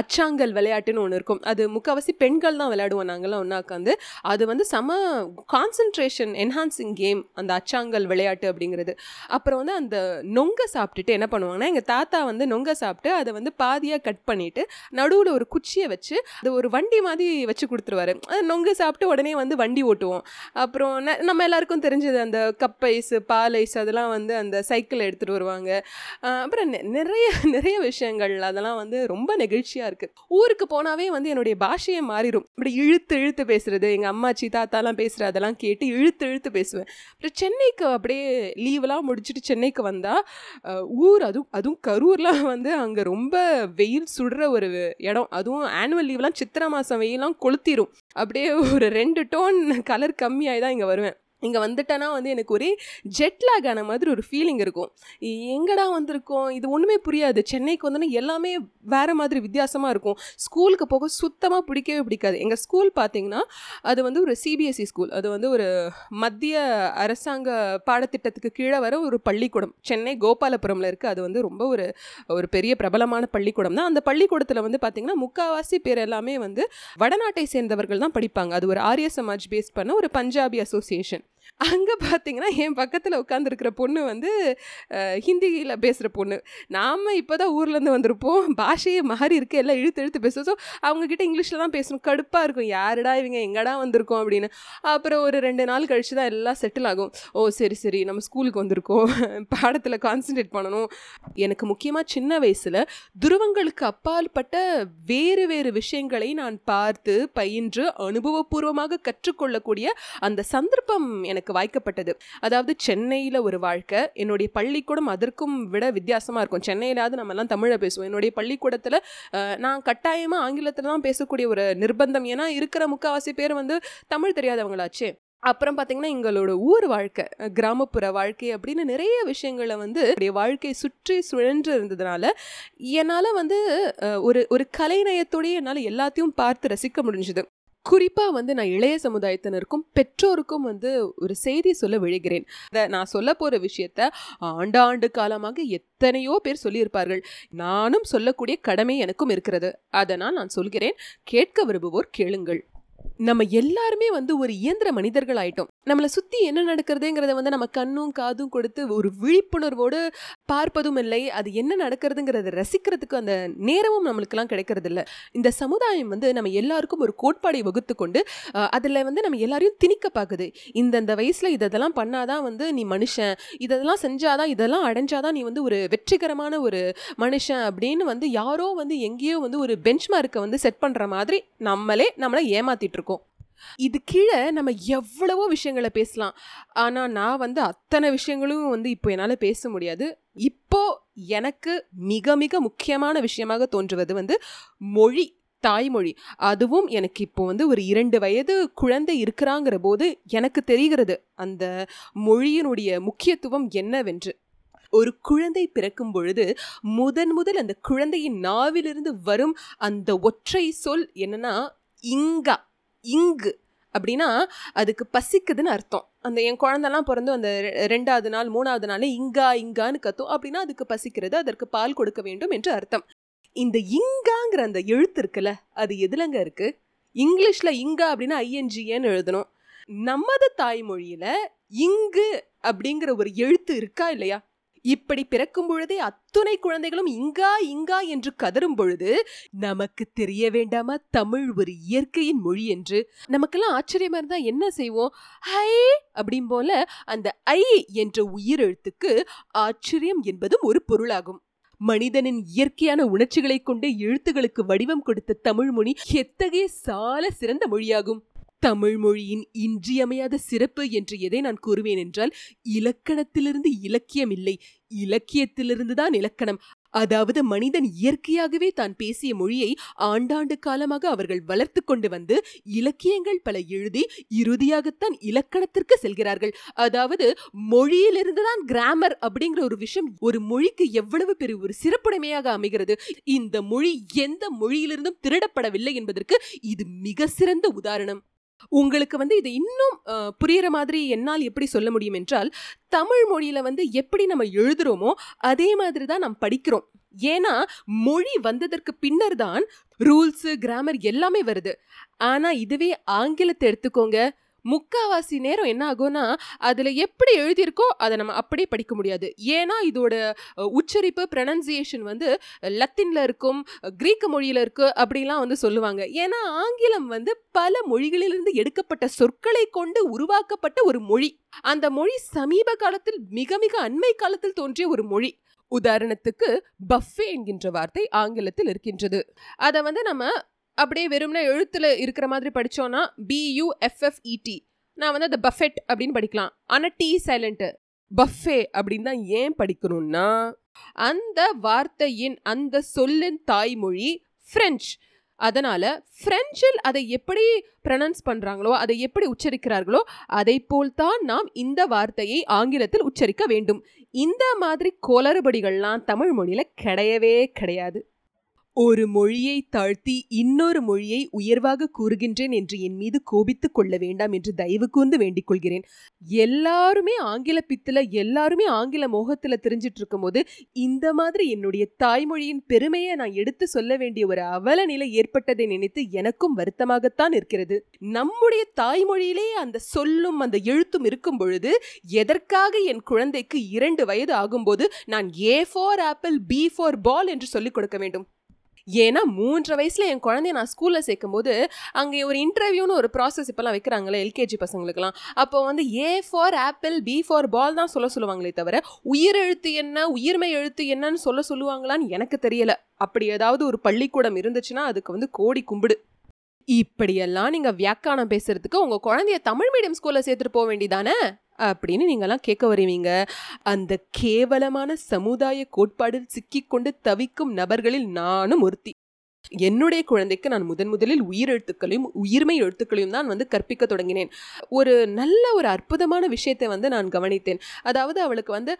அச்சாங்கல் விளையாட்டுன்னு ஒன்று இருக்கும். அது முக்கால்வாசி பெண்கள் தான் விளையாடுவோம். நாங்கள்லாம் ஒன்றா உட்காந்து அது வந்து செம கான்சன்ட்ரேஷன் என்ஹான்சிங் கேம் அந்த அச்சாங்கல் விளையாட்டு அப்படிங்கிறது. அப்புறம் வந்து அந்த நொங்கை சாப்பிட்டுட்டு என்ன பண்ணுவாங்கன்னா எங்கள் தாத்தா வந்து நொங்க சாப்பிட்டு அதை வந்து பாதியாக கட் பண்ணிவிட்டு நடுவில் ஒரு குச்சியை வச்சு அது ஒரு வண்டி மாதிரி வச்சு கொடுத்துருவாரு. நொங்கு சாப்பிட்டு உடனே வந்து வண்டி ஓட்டுவோம். அப்புறம் நம்ம எல்லாருக்கும் தெரிஞ்சது அந்த கப் ஐஸ் பால் ஐஸ் அதெல்லாம் வந்து அந்த சைக்கிள் எடுத்துகிட்டு வருவாங்க. அப்புறம் நிறைய நிறைய விஷயங்கள். அதெல்லாம் வந்து ரொம்ப நெகிழ்ச்சியாக இருக்குது ஊருக்கு போனாவே வந்து என்னுடைய பாஷையை மாறிடும் இப்படி இழுத்து இழுத்து பேசுகிறது எங்கள் அம்மாச்சி தாத்தாலாம் பேசுகிற அதெல்லாம் கேட்டு இழுத்து இழுத்து பேசுவேன். அப்புறம் சென்னைக்கு அப்படியே லீவெலாம் முடிச்சுட்டு சென்னைக்கு வந்தால் ஊர் அதுவும் அதுவும் கரூர்லாம் வந்து அங்கே ரொம்ப வெயில் சுடுற ஒரு இடம். அதுவும் ஆனுவல் லீவ்லாம் சித்திரை மாதம் வெயிலாம் கொளுத்திரும். அப்படியே ஒரு ரெண்டு டோன் கலர் கம்மியாகி தான் இங்கே வருவேன். இங்கே வந்துட்டேன்னா வந்து எனக்கு ஒரே ஜெட்லாக் ஆன மாதிரி ஒரு ஃபீலிங் இருக்கும். எங்கடா வந்திருக்கோம்? இது ஒன்றுமே புரியாது. சென்னைக்கு வந்தோன்னா எல்லாமே வேறு மாதிரி வித்தியாசமாக இருக்கும். ஸ்கூலுக்கு போக சுத்தமாக பிடிக்கவே பிடிக்காது. எங்கள் ஸ்கூல் பார்த்திங்கன்னா அது வந்து ஒரு சிபிஎஸ்சி ஸ்கூல். அது வந்து ஒரு மத்திய அரசாங்க பாடத்திட்டத்துக்கு கீழே வர ஒரு பள்ளிக்கூடம். சென்னை கோபாலபுரமில் இருக்குது அது வந்து ரொம்ப ஒரு ஒரு பெரிய பிரபலமான பள்ளிக்கூடம் தான். அந்த பள்ளிக்கூடத்தில் வந்து பார்த்திங்கன்னா முக்கால்வாசி பேர் எல்லாமே வந்து வடநாட்டை சேர்ந்தவர்கள் தான் படிப்பாங்க. அது ஒரு ஆரிய சமாஜ் பேஸ் பண்ண ஒரு பஞ்சாபி அசோசியேஷன் அங்கே பார்த்தீங்கன்னா என் பக்கத்தில் உட்காந்துருக்கிற பொண்ணு வந்து ஹிந்தியில் பேசுகிற பொண்ணு. நாம் இப்போ தான் ஊர்லேருந்து வந்திருப்போம். பாஷையே மாறி இருக்கு. எல்லாம் இழுத்து இழுத்து பேசுவோம். ஸோ அவங்கக்கிட்ட இங்கிலீஷில் தான் பேசணும். கடுப்பாக இருக்கும். யாருடா இவங்க? எங்கடா வந்திருக்கோம்? அப்படின்னு. அப்புறம் ஒரு ரெண்டு நாள் கழித்து தான் எல்லாம் செட்டில் ஆகும். ஓ சரி சரி. நம்ம ஸ்கூலுக்கு வந்திருக்கோம். பாடத்தில் கான்சன்ட்ரேட் பண்ணணும். எனக்கு முக்கியமாக சின்ன வயசில் துருவங்களுக்கு அப்பாற்பட்ட வேறு வேறு விஷயங்களை நான் பார்த்து பயின்று அனுபவபூர்வமாக கற்றுக்கொள்ளக்கூடிய அந்த சந்தர்ப்பம் எனக்கு வாய்க்கப்பட்டது. அதாவது சென்னையில் ஒரு வாழ்க்கை என்னுடைய பள்ளிக்கூடம் அதற்கும் விட வித்தியாசமாக இருக்கும். சென்னையிலாவது நம்மலாம் தமிழை பேசுவோம். என்னுடைய பள்ளிக்கூடத்தில் நான் கட்டாயமாக ஆங்கிலத்தில் தான் பேசக்கூடிய ஒரு நிர்பந்தம். ஏன்னா இருக்கிற முக்கால்வாசி பேர் வந்து தமிழ் தெரியாதவங்களாச்சே. அப்புறம் பார்த்தீங்கன்னா எங்களோட ஊர் வாழ்க்கை கிராமப்புற வாழ்க்கை அப்படின்னு நிறைய விஷயங்களை வந்து வாழ்க்கையை சுற்றி சுழன்று இருந்ததுனால என்னால் வந்து ஒரு ஒரு கலைநயத்தோடய என்னால் எல்லாத்தையும் பார்த்து ரசிக்க முடிஞ்சுது. குறிப்பாக வந்து நான் இளைய சமுதாயத்தினருக்கும் பெற்றோருக்கும் வந்து ஒரு செய்தி சொல்ல விழுகிறேன். அதை நான் சொல்ல போகிற விஷயத்த ஆண்டாண்டு காலமாக எத்தனையோ பேர் சொல்லியிருப்பார்கள். நானும் சொல்லக்கூடிய கடமை எனக்கும் இருக்கிறது. அதனால் நான் சொல்கிறேன் கேட்க விரும்புவோர் கேளுங்கள். நம்ம எல்லாருமே வந்து ஒரு இயந்திர மனிதர்கள் ஆயிட்டோம் நம்மளை சுத்தி என்ன நடக்கிறதுங்கிறத வந்து நம்ம கண்ணும் காதும் கொடுத்து ஒரு விழிப்புணர்வோடு பார்ப்பதும் இல்லை. அது என்ன நடக்கிறதுங்கிறத ரசிக்கிறதுக்கு அந்த நேரமும் நம்மளுக்கெல்லாம் கிடைக்கிறது இல்லை இந்த சமுதாயம் வந்து நம்ம எல்லாருக்கும் ஒரு கோட்பாடை வகுத்து கொண்டு அதில் வந்து நம்ம எல்லாரையும் திணிக்க பார்க்குது இந்தந்த வயசில் இதெல்லாம் பண்ணாதான் வந்து நீ மனுஷன் இதெல்லாம் செஞ்சாதான் இதெல்லாம் அடைஞ்சாதான் நீ வந்து ஒரு வெற்றிகரமான ஒரு மனுஷன் அப்படின்னு வந்து யாரோ வந்து எங்கேயோ வந்து ஒரு பெஞ்ச் மார்க்கை வந்து செட் பண்ணுற மாதிரி நம்மளே நம்மளை ஏமாத்திட்டு இருக்கோம் இது கீழே நம்ம எவ்வளவோ விஷயங்களை பேசலாம். ஆனால் நான் வந்து அத்தனை விஷயங்களும் வந்து இப்போ என்னால் பேச முடியாது. இப்போ எனக்கு மிக மிக முக்கியமான விஷயமாக தோன்றுவது வந்து மொழி தாய்மொழி. அதுவும் எனக்கு இப்போ வந்து ஒரு இரண்டு வயது குழந்தை இருக்கிறாங்கிற போது எனக்கு தெரிகிறது அந்த மொழியினுடைய முக்கியத்துவம் என்னவென்று. ஒரு குழந்தை பிறக்கும் பொழுது முதன் முதல் அந்த குழந்தையின் நாவிலிருந்து வரும் அந்த ஒற்றை சொல் என்னன்னா இங்கா. இங்கு அப்படின்னா அதுக்கு பசிக்குதுன்னு அர்த்தம். அந்த என் குழந்தெல்லாம் பிறந்து அந்த ரெ- ரெண்டாவது நாள் மூணாவது நாள் இங்கா இங்கான்னு கத்தும். அப்படின்னா அதுக்கு பசிக்கிறது அதற்கு பால் கொடுக்க வேண்டும் என்று அர்த்தம். இந்த இங்காங்கிற அந்த எழுத்து இருக்குல்ல அது எதுலங்க இருக்கு? இங்கிலீஷில் இங்கா அப்படின்னா ஐஎன்ஜிஏன்னு எழுதணும். நமது தாய்மொழியில் இங்கு அப்படிங்கிற ஒரு எழுத்து இருக்கா இல்லையா? இப்படி பிறக்கும் பொழுதே அத்துணை குழந்தைகளும் இங்கா இங்கா என்று கதறும் பொழுது நமக்கு தெரிய வேண்டாமா தமிழ் ஒரு இயற்கையின் மொழி என்று? நமக்கெல்லாம் ஆச்சரியமா இருந்தா என்ன செய்வோம்? ஐ அப்படின் போல அந்த ஐ என்ற உயிரெழுத்துக்கு ஆச்சரியம் என்பதும் ஒரு பொருளாகும். மனிதனின் இயற்கையான உணர்ச்சிகளைக் கொண்டு எழுத்துகளுக்கு வடிவம் கொடுத்த தமிழ் மொழி எத்தகைய சால சிறந்த மொழியாகும்? தமிழ் மொழியின் இன்றியமையாத சிறப்பு என்று எதை நான் கூறுவேன் என்றால் இலக்கணத்திலிருந்து இலக்கியம் இல்லை. இலக்கியத்திலிருந்து தான் இலக்கணம். அதாவது மனிதன் இயற்கையாகவே தான் பேசிய மொழியை ஆண்டாண்டு காலமாக அவர்கள் வளர்த்து கொண்டு வந்து இலக்கியங்கள் பல எழுதி இறுதியாகத்தான் இலக்கணத்திற்கு செல்கிறார்கள். அதாவது மொழியிலிருந்து தான் கிராமர் அப்படிங்கிற ஒரு விஷயம் ஒரு மொழிக்கு எவ்வளவு பெரிய ஒரு சிறப்புடைமையாக அமைகிறது. இந்த மொழி எந்த மொழியிலிருந்தும் திருடப்படவில்லை என்பதற்கு இது மிக சிறந்த உதாரணம். உங்களுக்கு வந்து இது இன்னும் அஹ், மாதிரி என்னால் எப்படி சொல்ல முடியும் என்றால் தமிழ் மொழியில வந்து எப்படி நம்ம எழுதுறோமோ அதே மாதிரி தான் நாம் படிக்கிறோம். ஏன்னா மொழி வந்ததற்கு பின்னர் தான் ரூல்ஸு கிராமர் எல்லாமே வருது. ஆனா இதுவே ஆங்கிலத்தை எடுத்துக்கோங்க முக்காவாசி நேரம் என்ன ஆகும்னா அதில் எப்படி எழுதியிருக்கோ அதை நம்ம அப்படியே படிக்க முடியாது. ஏன்னா இதோட உச்சரிப்பு ப்ரனன்சியேஷன் வந்து லத்தினில் இருக்கும் கிரீக்க மொழியில் இருக்கு அப்படிலாம் வந்து சொல்லுவாங்க. ஏன்னா ஆங்கிலம் வந்து பல மொழிகளிலிருந்து எடுக்கப்பட்ட சொற்களை கொண்டு உருவாக்கப்பட்ட ஒரு மொழி. அந்த மொழி சமீப காலத்தில் மிக மிக அண்மை காலத்தில் தோன்றிய ஒரு மொழி. உதாரணத்துக்கு பஃபே என்கின்ற வார்த்தை ஆங்கிலத்தில் இருக்கின்றது. அதை வந்து நம்ம அப்படியே வெறும்னா எழுத்துல இருக்கிற மாதிரி படிச்சோம்னா பியூஎஃப்எஃப்இடி நான் வந்து அந்த பஃபெட் அப்படின்னு படிக்கலாம். ஆனால் டி சைலண்ட்டு பஃபே அப்படின்னு தான் ஏன் படிக்கணும்னா அந்த வார்த்தையின் அந்த சொல்லின் தாய்மொழி ஃப்ரெஞ்ச் அதனால் ஃப்ரெஞ்சில் அதை எப்படி ப்ரனன்ஸ் பண்ணுறாங்களோ அதை எப்படி உச்சரிக்கிறார்களோ அதை போல்தான் நாம் இந்த வார்த்தையை ஆங்கிலத்தில் உச்சரிக்க வேண்டும். இந்த மாதிரி கோளறுபடிகள்லாம் தமிழ் மொழியில் கிடையவே கிடையாது. ஒரு மொழியை தாழ்த்தி இன்னொரு மொழியை உயர்வாக கூறுகின்றேன் என்று என் மீது கோபித்துக் கொள்ள வேண்டாம் என்று தயவு கூர்ந்து வேண்டிக் கொள்கிறேன். எல்லாருமே ஆங்கில பித்துல எல்லாருமே ஆங்கில மோகத்துல தெரிஞ்சிட்டு இருக்கும்போது இந்த மாதிரி என்னுடைய தாய்மொழியின் பெருமையை நான் எடுத்து சொல்ல வேண்டிய ஒரு அவல நிலை ஏற்பட்டதை நினைத்து எனக்கும் வருத்தமாகத்தான் இருக்கிறது. நம்முடைய தாய்மொழியிலே அந்த சொல்லும் அந்த எழுத்தும் இருக்கும் பொழுது எதற்காக என் குழந்தைக்கு இரண்டு வயது ஆகும்போது நான் A for apple B for ball என்று சொல்லிக் கொடுக்க வேண்டும்? ஏன்னா மூன்று வயசில் என் குழந்தைய நான் ஸ்கூலில் சேர்க்கும் போது அங்கே ஒரு இன்டர்வியூன்னு ஒரு ப்ராசஸ் இப்போலாம் வைக்கிறாங்களே எல்கேஜி பசங்களுக்குலாம் அப்போ வந்து A for apple B for ball தான் சொல்ல சொல்லுவாங்களே தவிர உயிரெழுத்து என்ன உயிர்மை எழுத்து என்னன்னு சொல்ல சொல்லுவாங்களான்னு எனக்கு தெரியலை. அப்படி ஏதாவது ஒரு பள்ளிக்கூடம் இருந்துச்சுன்னா அதுக்கு வந்து கோடி கும்பிடு. இப்படியெல்லாம் நீங்கள் வியாக்கானம் பேசுறதுக்கு உங்கள் குழந்தைய தமிழ் மீடியம் ஸ்கூலில் சேர்த்துட்டு போக வேண்டியதானே? அப்படின்னு நீங்கள்லாம் கேட்க வருவீங்க. அந்த கேவலமான சமுதாய கோட்பாடில் சிக்கிக்கொண்டு தவிக்கும் நபர்களில் நானும் ஒருத்தி. என்னுடைய குழந்தைக்கு நான் முதன் முதலில் உயிரெழுத்துக்களையும் உயிர்மை எழுத்துக்களையும் தான் வந்து கற்பிக்க தொடங்கினேன். ஒரு நல்ல ஒரு அற்புதமான விஷயத்தை வந்து நான் கவனித்தேன். அதாவது அவளுக்கு வந்து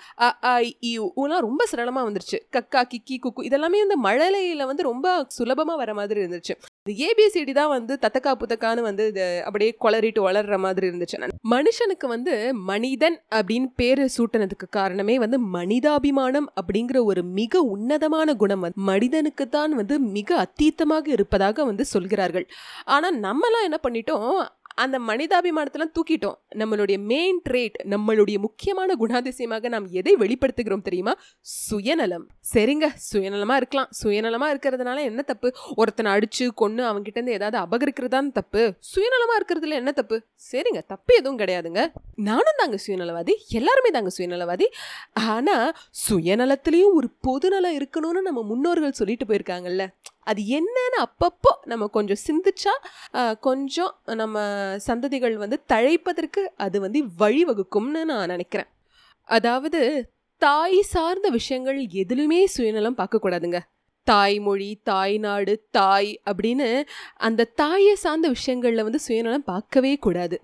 ஊலாம் ரொம்ப சரளமாக வந்துருச்சு. கக்கா கிக்கி குக்கு இதெல்லாமே வந்து மழலையில் வந்து ரொம்ப சுலபமாக வர மாதிரி இருந்துச்சு. இந்த ஏபிசிடி தான் வந்து தத்தக்கா புத்தக்கான்னு வந்து இது அப்படியே குளறிட்டு வளர்ற மாதிரி இருந்துச்சு. மனுஷனுக்கு வந்து மனிதன் அப்படின்னு பேர் சூட்டினதுக்கு காரணமே வந்து மனிதாபிமானம் அப்படிங்கிற ஒரு மிக உன்னதமான குணம் வந்து மனிதனுக்கு தான் வந்து மிக அத்தீத்தமாக இருப்பதாக வந்து சொல்கிறார்கள். ஆனால் நம்மலாம் என்ன பண்ணிட்டோம் அந்த மனிதாபிமானத்தெல்லாம் தூக்கிட்டோம். நம்மளுடைய மெயின் ட்ரேட் நம்மளுடைய முக்கியமான குணாதிசயமாக நாம் எதை வெளிப்படுத்துகிறோம் தெரியுமா? சுயநலம். சரிங்க சுயநலமாக இருக்கலாம். சுயநலமாக இருக்கிறதுனால என்ன தப்பு? ஒருத்தனை அடிச்சு கொன்று அவங்ககிட்ட இருந்து ஏதாவது அபகரிக்கிறதான் தப்பு. சுயநலமாக இருக்கிறதுல என்ன தப்பு? சரிங்க தப்பு எதுவும் கிடையாதுங்க. நானும் தாங்க சுயநலவாதி எல்லாருமே தாங்க சுயநலவாதி. ஆனால் சுயநலத்திலையும் ஒரு பொதுநலம் இருக்கணும்னு நம்ம முன்னோர்கள் சொல்லிட்டு போயிருக்காங்கல்ல. அது என்னன்னு அப்பப்போ நம்ம கொஞ்சம் சிந்திச்சா கொஞ்சம் நம்ம சந்ததிகள் வந்து தழைப்பதற்கு அது வந்து வழிவகுக்கும்னு நான் நினைக்கிறேன். அதாவது தாய் சார்ந்த விஷயங்கள் எதிலுமே சுயநலம் பார்க்கக்கூடாதுங்க. தாய்மொழி தாய் நாடு தாய் அப்படின்னு அந்த தாயை சார்ந்த விஷயங்களில் வந்து சுயநலம் பார்க்கவே கூடாது.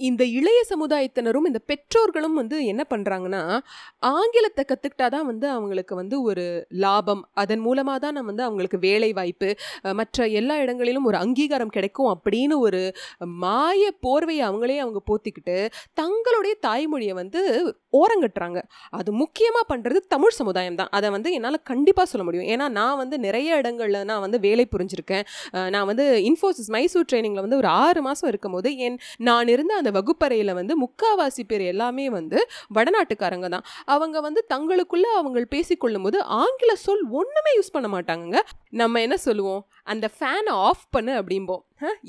இந்த இளைய சமுதாயத்தினரும் இந்த பெற்றோர்களும் வந்து என்ன பண்ணுறாங்கன்னா ஆங்கிலத்தை கற்றுக்கிட்டா தான் வந்து அவங்களுக்கு வந்து ஒரு லாபம். அதன் மூலமாக தான் நம்ம வந்து அவங்களுக்கு வேலை வாய்ப்பு மற்ற எல்லா இடங்களிலும் ஒரு அங்கீகாரம் கிடைக்கும் அப்படின்னு ஒரு மாய போர்வையை அவங்களே அவங்க போத்திக்கிட்டு தங்களுடைய தாய்மொழியை வந்து ஓரங்கட்டுறாங்க. அது முக்கியமாக பண்ணுறது தமிழ் சமுதாயம் தான். அதை வந்து என்னால் கண்டிப்பாக சொல்ல முடியும். ஏன்னா நான் வந்து நிறைய இடங்களில் நான் வந்து வேலை புரிஞ்சிருக்கேன். நான் வந்து இன்ஃபோசிஸ் மைசூர் ட்ரைனிங்கில் வந்து ஒரு ஆறு மாதம் இருக்கும்போது என் நான் இருந்த அந்த வகுப்பறையில் வந்து முக்காவாசி பேர் எல்லாமே வந்து வடநாட்டுக்காரங்க தான். அவங்க வந்து தங்களுக்குள்ளே அவங்க பேசிக்கொள்ளும் போது ஆங்கில சொல் ஒன்றுமே யூஸ் பண்ண மாட்டாங்க நம்ம என்ன சொல்லுவோம்? அந்த ஃபேனை ஆஃப் பண்ணு அப்படிம்போம்.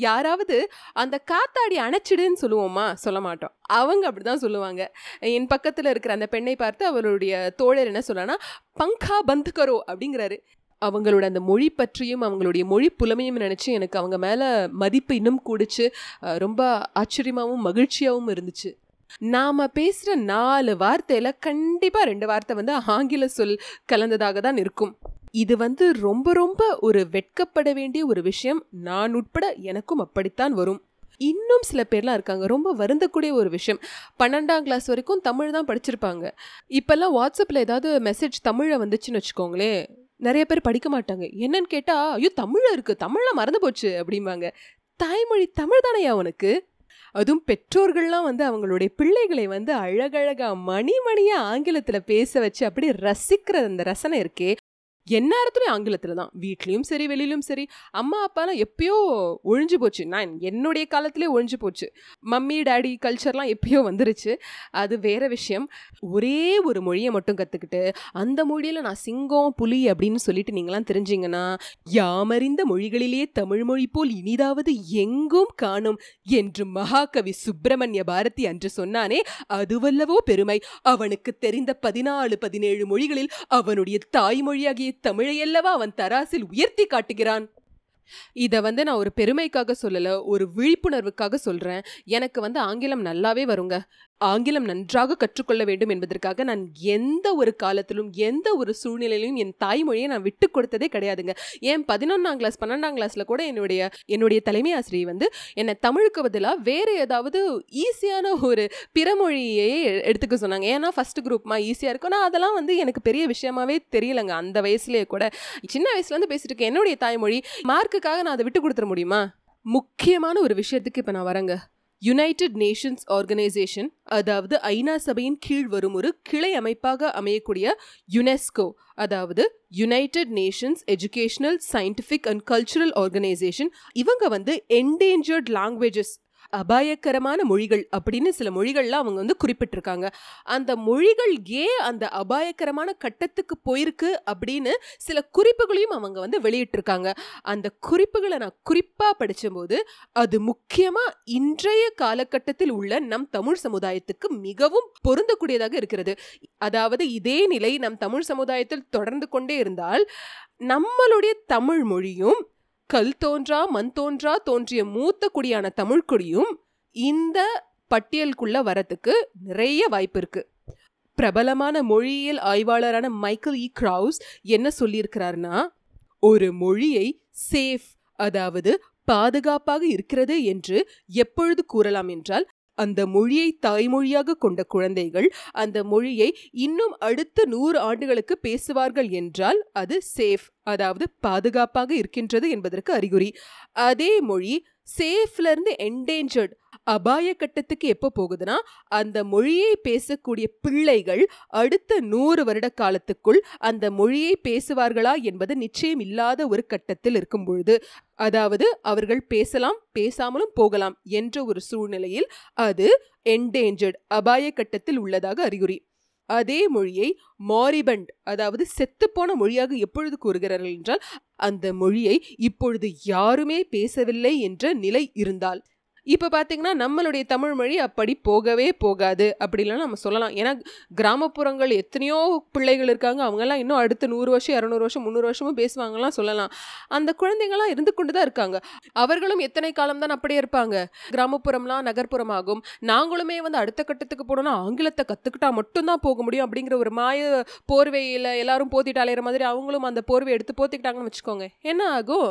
யாராவது அந்த காத்தாடி அணைச்சிடுன்னு சொல்லுவோமா? சொல்ல மாட்டோம். அவங்க அப்படிதான் சொல்லுவாங்க. என் பக்கத்தில் இருக்கிற அந்த பெண்ணை பார்த்து அவருடைய தோழர் என்ன சொல்லனா பங்கா பந்துக்கரோ அப்படிங்கிறாரு. அவங்களோட அந்த மொழி பற்றியும் அவங்களுடைய மொழி புலமையும் நினச்சி எனக்கு அவங்க மேலே மதிப்பு இன்னும் கூடிச்சு. ரொம்ப ஆச்சரியமாகவும் மகிழ்ச்சியாகவும் இருந்துச்சு. நாம் பேசுகிற நாலு வார்த்தையில் கண்டிப்பாக ரெண்டு வார்த்தை வந்து ஆங்கில சொல் கலந்ததாக தான் இருக்கும். இது வந்து ரொம்ப ரொம்ப ஒரு வெட்கப்பட வேண்டிய ஒரு விஷயம். நான் உட்பட எனக்கும் அப்படித்தான் வரும். இன்னும் சில பேர்லாம் இருக்காங்க. ரொம்ப வருந்தக்கூடிய ஒரு விஷயம். பன்னெண்டாம் கிளாஸ் வரைக்கும் தமிழ் தான் படிச்சிருப்பாங்க. இப்போல்லாம் வாட்ஸ்அப்பில் ஏதாவது மெசேஜ் தமிழை வந்துச்சுன்னு வச்சுக்கோங்களேன். நிறைய பேர் படிக்க மாட்டாங்க. என்னன்னு கேட்டால் ஐயோ தமிழில் இருக்குது தமிழில் மறந்து போச்சு. அப்படிம்பாங்க. தாய்மொழி தமிழ் தானையா உனக்கு? அதுவும் பெற்றோர்கள்லாம் வந்து அவங்களுடைய பிள்ளைகளை வந்து அழகழகா மணி மணியாக ஆங்கிலத்தில் பேச வச்சு அப்படியே ரசிக்கிற அந்த ரசனை இருக்கே. எந்நேரத்துலையும் ஆங்கிலத்தில் தான். வீட்லேயும் சரி வெளியிலும் சரி. அம்மா அப்பாலாம் எப்பயோ ஒழிஞ்சு போச்சு. நான் என்னுடைய காலத்திலே ஒழிஞ்சு போச்சு. மம்மி டேடி கல்ச்சர்லாம் எப்பயோ வந்துருச்சு. அது வேறு விஷயம். ஒரே ஒரு மொழியை மட்டும் கற்றுக்கிட்டு அந்த மொழியில் நான் சிங்கம் புலி அப்படின்னு சொல்லிட்டு நீங்களாம் தெரிஞ்சிங்கன்னா யாமறிந்த மொழிகளிலேயே தமிழ் மொழி போல் இனிதாவது எங்கும் காணும் என்று மகாகவி சுப்பிரமணிய பாரதி அன்று சொன்னானே அதுவல்லவோ பெருமை. அவனுக்கு தெரிந்த பதினாலு பதினேழு மொழிகளில் அவனுடைய தாய்மொழியாகிய தமிழையல்லவா அவன் தராசில் உயர்த்தி காட்டுகிறான். இதை வந்து நான் ஒரு பெருமைக்காக சொல்லலை ஒரு விழிப்புணர்வுக்காக சொல்கிறேன் எனக்கு வந்து ஆங்கிலம் நல்லாவே வருங்க. ஆங்கிலம் நன்றாக கற்றுக்கொள்ள வேண்டும் என்பதற்காக நான் எந்த ஒரு காலத்திலும் எந்த ஒரு சூழ்நிலையிலும் என் தாய்மொழியை நான் விட்டு கொடுத்ததே கிடையாதுங்க. ஏன் பதினொன்றாம் கிளாஸ் பன்னெண்டாம் கிளாஸில் கூட என்னுடைய என்னுடைய தலைமை ஆசிரியை வந்து என்னை தமிழுக்கு பதிலாக வேறு ஏதாவது ஈஸியான ஒரு பிறமொழியே எடுத்துக்க சொன்னாங்க. ஏன்னா ஃபஸ்ட்டு குரூப்மா ஈஸியாக இருக்கும். நான் அதெல்லாம் வந்து எனக்கு பெரிய விஷயமாவே தெரியலங்க. அந்த வயசுலேயே கூட. சின்ன வயசுலேருந்து பேசிட்டு இருக்கேன். என்னுடைய தாய்மொழி மார்க்குக்காக நான் அதை விட்டு கொடுத்துட முடியுமா? முக்கியமான ஒரு விஷயத்துக்கு இப்போ நான் வரேங்க. யுனைடெட் நேஷன்ஸ் ஆர்கனைசேஷன் அதாவது ஐநா சபையின் கீழ் வரும் ஒரு கிளை அமைப்பாக அமையக்கூடிய யுனெஸ்கோ அதாவது United Nations Educational Scientific and Cultural Organisation இவங்க வந்து என்டேஞ்சர்ட் லாங்குவேஜஸ் அபாயகரமான மொழிகள் அப்படின்னு சில மொழிகள்லாம் அவங்க வந்து குறிப்பிட்டிருக்காங்க. அந்த மொழிகள் ஏன் அந்த அபாயகரமான கட்டத்துக்கு போயிருக்கு அப்படின்னு சில குறிப்புகளையும் அவங்க வந்து வெளியிட்டிருக்காங்க. அந்த குறிப்புகளை நான் குறிப்பாக படித்தபோது அது முக்கியமாக இன்றைய காலகட்டத்தில் உள்ள நம் தமிழ் சமுதாயத்துக்கு மிகவும் பொருந்தக்கூடியதாக இருக்கிறது. அதாவது இதே நிலை நம் தமிழ் சமுதாயத்தில் தொடர்ந்து கொண்டே இருந்தால் நம்மளுடைய தமிழ் மொழியும் கல் தோன்றா மண் தோன்றா தோன்றிய மூத்த குடியான தமிழ்குடியும் இந்த பட்டியலுக்குள்ள வரத்துக்கு நிறைய வாய்ப்பு இருக்கு. பிரபலமான மொழியியல் ஆய்வாளரான மைக்கேல் இ. கிரவுஸ் என்ன சொல்லியிருக்கிறாருன்னா ஒரு மொழியை சேஃப் அதாவது பாதுகாப்பாக இருக்கிறது என்று எப்பொழுது கூறலாம் என்றால் அந்த மொழியை தாய்மொழியாக கொண்ட குழந்தைகள் அந்த மொழியை இன்னும் அடுத்த நூறு ஆண்டுகளுக்கு பேசுவார்கள் என்றால் அது சேஃப் அதாவது பாதுகாப்பாக இருக்கின்றது என்பதற்கு அறிகுறி. அதே மொழி சேஃப்ல இருந்து என்டேஞ்சர்ட் அபாய கட்டத்துக்கு எப்போ போகுதுன்னா அந்த மொழியை பேசக்கூடிய பிள்ளைகள் அடுத்த நூறு வருட காலத்துக்குள் அந்த மொழியை பேசுவார்களா என்பது நிச்சயம் இல்லாத ஒரு கட்டத்தில் இருக்கும் பொழுது அதாவது அவர்கள் பேசலாம் பேசாமலும் போகலாம் என்ற ஒரு சூழ்நிலையில் அது என்டேஞ்சர்ட் அபாய கட்டத்தில் உள்ளதாக அறிகுறி. அதே மொழியை மாரிபண்ட் அதாவது செத்துப்போன மொழியாக எப்பொழுது கூறுகிறார்கள் என்றால் அந்த மொழியை இப்பொழுது யாருமே பேசவில்லை என்ற நிலை இருந்தால். இப்போ பார்த்திங்கன்னா நம்மளுடைய தமிழ் மொழி அப்படி போகவே போகாது அப்படிலாம் நம்ம சொல்லலாம். ஏன்னா கிராமப்புறங்கள் எத்தனையோ பிள்ளைகள் இருக்காங்க. அவங்கெல்லாம் இன்னும் அடுத்த நூறு வருஷம் இரநூறு வருஷம் முந்நூறு வருஷமும் பேசுவாங்கலாம் சொல்லலாம். அந்த குழந்தைங்களாம் இருந்து கொண்டு தான் இருக்காங்க. அவர்களும் எத்தனை காலம் தான் அப்படியே இருப்பாங்க? கிராமப்புறம்லாம் நகர்ப்புறமாகும். நாங்களுமே வந்து அடுத்த கட்டத்துக்கு போனோம்னா ஆங்கிலத்தை கற்றுக்கிட்டா மட்டும்தான் போக முடியும் அப்படிங்கிற ஒரு மாய போர்வையில் எல்லாரும் போத்திட்டு அலையிற மாதிரி அவங்களும் அந்த போர்வை எடுத்து போத்திக்கிட்டாங்கன்னு வச்சுக்கோங்க. என்ன ஆகும்?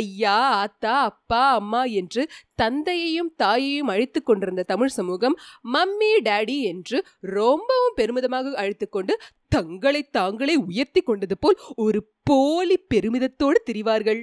ஐயா அத்தா அப்பா அம்மா என்று தந்தையையும் தாயையும் அழித்து கொண்டிருந்த தமிழ் சமூகம் மம்மி டேடி என்று ரொம்பவும் பெருமிதமாக அழைத்து கொண்டு தங்களை தாங்களே உயர்த்தி கொண்டது போல் ஒரு போலி பெருமிதத்தோடு திரிவார்கள்.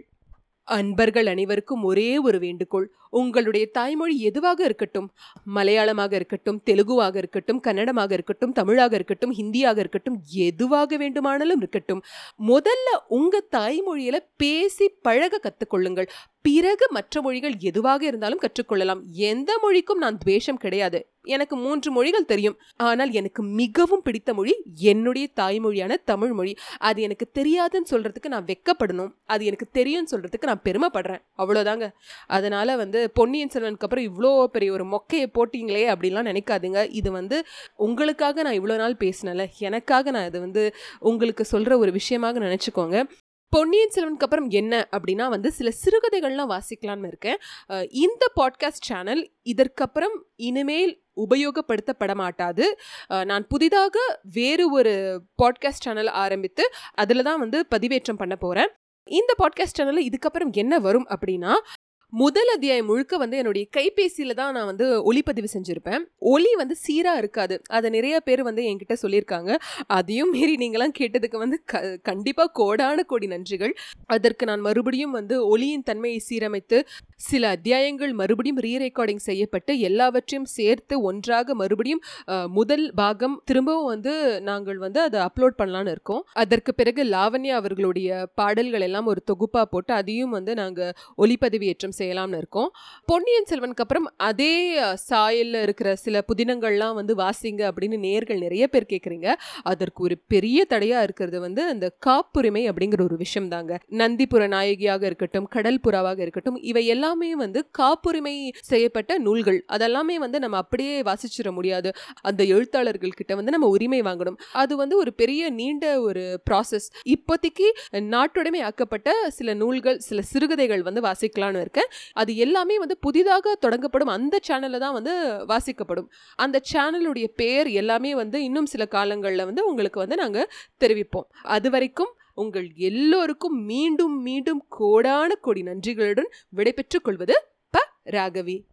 அன்பர்கள் அனைவருக்கும் ஒரே ஒரு வேண்டுகோள் உங்களுடைய தாய்மொழி எதுவாக இருக்கட்டும் மலையாளமாக இருக்கட்டும் தெலுங்குவாக இருக்கட்டும் கன்னடமாக இருக்கட்டும் தமிழாக இருக்கட்டும் ஹிந்தியாக இருக்கட்டும் எதுவாக வேண்டுமானாலும் இருக்கட்டும் முதல்ல உங்கள் தாய்மொழியில் பேசி பழக கற்றுக்கொள்ளுங்கள் பிறகு மற்ற மொழிகள் எதுவாக இருந்தாலும் கற்றுக்கொள்ளலாம். எந்த மொழிக்கும் நான் துவேஷம் கிடையாது. எனக்கு மூன்று மொழிகள் தெரியும். ஆனால் எனக்கு மிகவும் பிடித்த மொழி என்னுடைய தாய்மொழியான தமிழ் மொழி. அது எனக்கு தெரியாதுன்னு சொல்கிறதுக்கு நான் வெக்கப்படணும். அது எனக்கு தெரியும்னு சொல்கிறதுக்கு நான் பெருமைப்படுறேன். அவ்வளோதாங்க அதனால் வந்து பொன்னியின் செல்வனுக்கு அப்புறம் இவ்வளோ பெரிய ஒரு மொக்கையை போட்டிங்களே அப்படின்லாம் நினைக்காதீங்க. இது வந்து உங்களுக்காக நான் இவ்வளோ நாள் பேசினல எனக்காக நான் இது வந்து உங்களுக்கு சொல்கிற ஒரு விஷயமாக நினச்சிக்கோங்க. பொன்னியின் செல்வனுக்கு அப்புறம் என்ன அப்படின்னா வந்து சில சிறுகதைகள்லாம் வாசிக்கலாம்னு இருக்கேன். இந்த பாட்காஸ்ட் சேனல் இதற்கப்புறம் இனிமேல் உபயோகப்படுத்தப்பட மாட்டாது நான் புதிதாக வேறு ஒரு பாட்காஸ்ட் சேனல் ஆரம்பித்து அதில் தான் வந்து பதிவேற்றம் பண்ண போகிறேன் இந்த பாட்காஸ்ட் சேனலில் இதுக்கப்புறம் என்ன வரும் அப்படின்னா முதல் அத்தியாயம் முழுக்க வந்து என்னுடைய கைபேசியில் தான் நான் வந்து ஒளிப்பதிவு செஞ்சுருப்பேன். ஒலி வந்து சீராக இருக்காது. அதை நிறைய பேர் வந்து என்கிட்ட சொல்லியிருக்காங்க. அதையும் மீறி நீங்களாம் கேட்டதுக்கு வந்து க கண்டிப்பாக கோடான கோடி நன்றிகள். அதற்கு நான் மறுபடியும் வந்து ஒலியின் தன்மையை சீரமைத்து சில அத்தியாயங்கள் மறுபடியும் ரீ ரெக்கார்டிங் செய்யப்பட்டு எல்லாவற்றையும் சேர்த்து ஒன்றாக மறுபடியும் முதல் பாகம் திரும்பவும் வந்து நாங்கள் வந்து அதை அப்லோட் பண்ணலான்னு இருக்கோம். அதற்கு பிறகு லாவண்யா அவர்களுடைய பாடல்கள் எல்லாம் ஒரு தொகுப்பாக போட்டு அதையும் வந்து நாங்கள் ஒளிப்பதிவேற்றம் செய்யலாம்னு இருக்கோம். பொன்னியின் செல்வனுக்கு அப்புறம் அதே சாயலில் இருக்கிற சில புதினங்கள்லாம் வந்து வாசிங்க அப்படின்னு நேர்கள் நிறைய பேர் கேட்குறீங்க அதற்கு ஒரு பெரிய தடையாக இருக்கிறது வந்து அந்த காப்புரிமை அப்படிங்கிற ஒரு விஷயம் தாங்க நந்திபுர நாயகியாக இருக்கட்டும் கடல் புறாவாக இருக்கட்டும் இவை எல்லாமே வந்து காப்புரிமை செய்யப்பட்ட நூல்கள். அதெல்லாமே வந்து நம்ம அப்படியே வாசிச்சிட முடியாது. அந்த எழுத்தாளர்கள் கிட்ட வந்து நம்ம உரிமை வாங்கணும். அது வந்து ஒரு பெரிய நீண்ட ஒரு ப்ராசஸ் இப்போதைக்கு நாட்டுடைமை ஆக்கப்பட்ட சில நூல்கள் சில சிறுகதைகள் வந்து வாசிக்கலாம்னு இருக்கேன். அது எல்லாமே வந்து புதிதாக தொடங்கப்படும் அந்த சேனலில் தான் வந்து வாசிக்கப்படும். அந்த சேனலுடைய பேர் எல்லாமே வந்து இன்னும் சில காலங்களில் வந்து உங்களுக்கு வந்து நாங்கள் தெரிவிப்போம். அது வரைக்கும் உங்கள் எல்லோருக்கும் மீண்டும் மீண்டும் கோடான கொடி நன்றிகளுடன் விடைபெற்றுக் கொள்வது ப. ராகவி.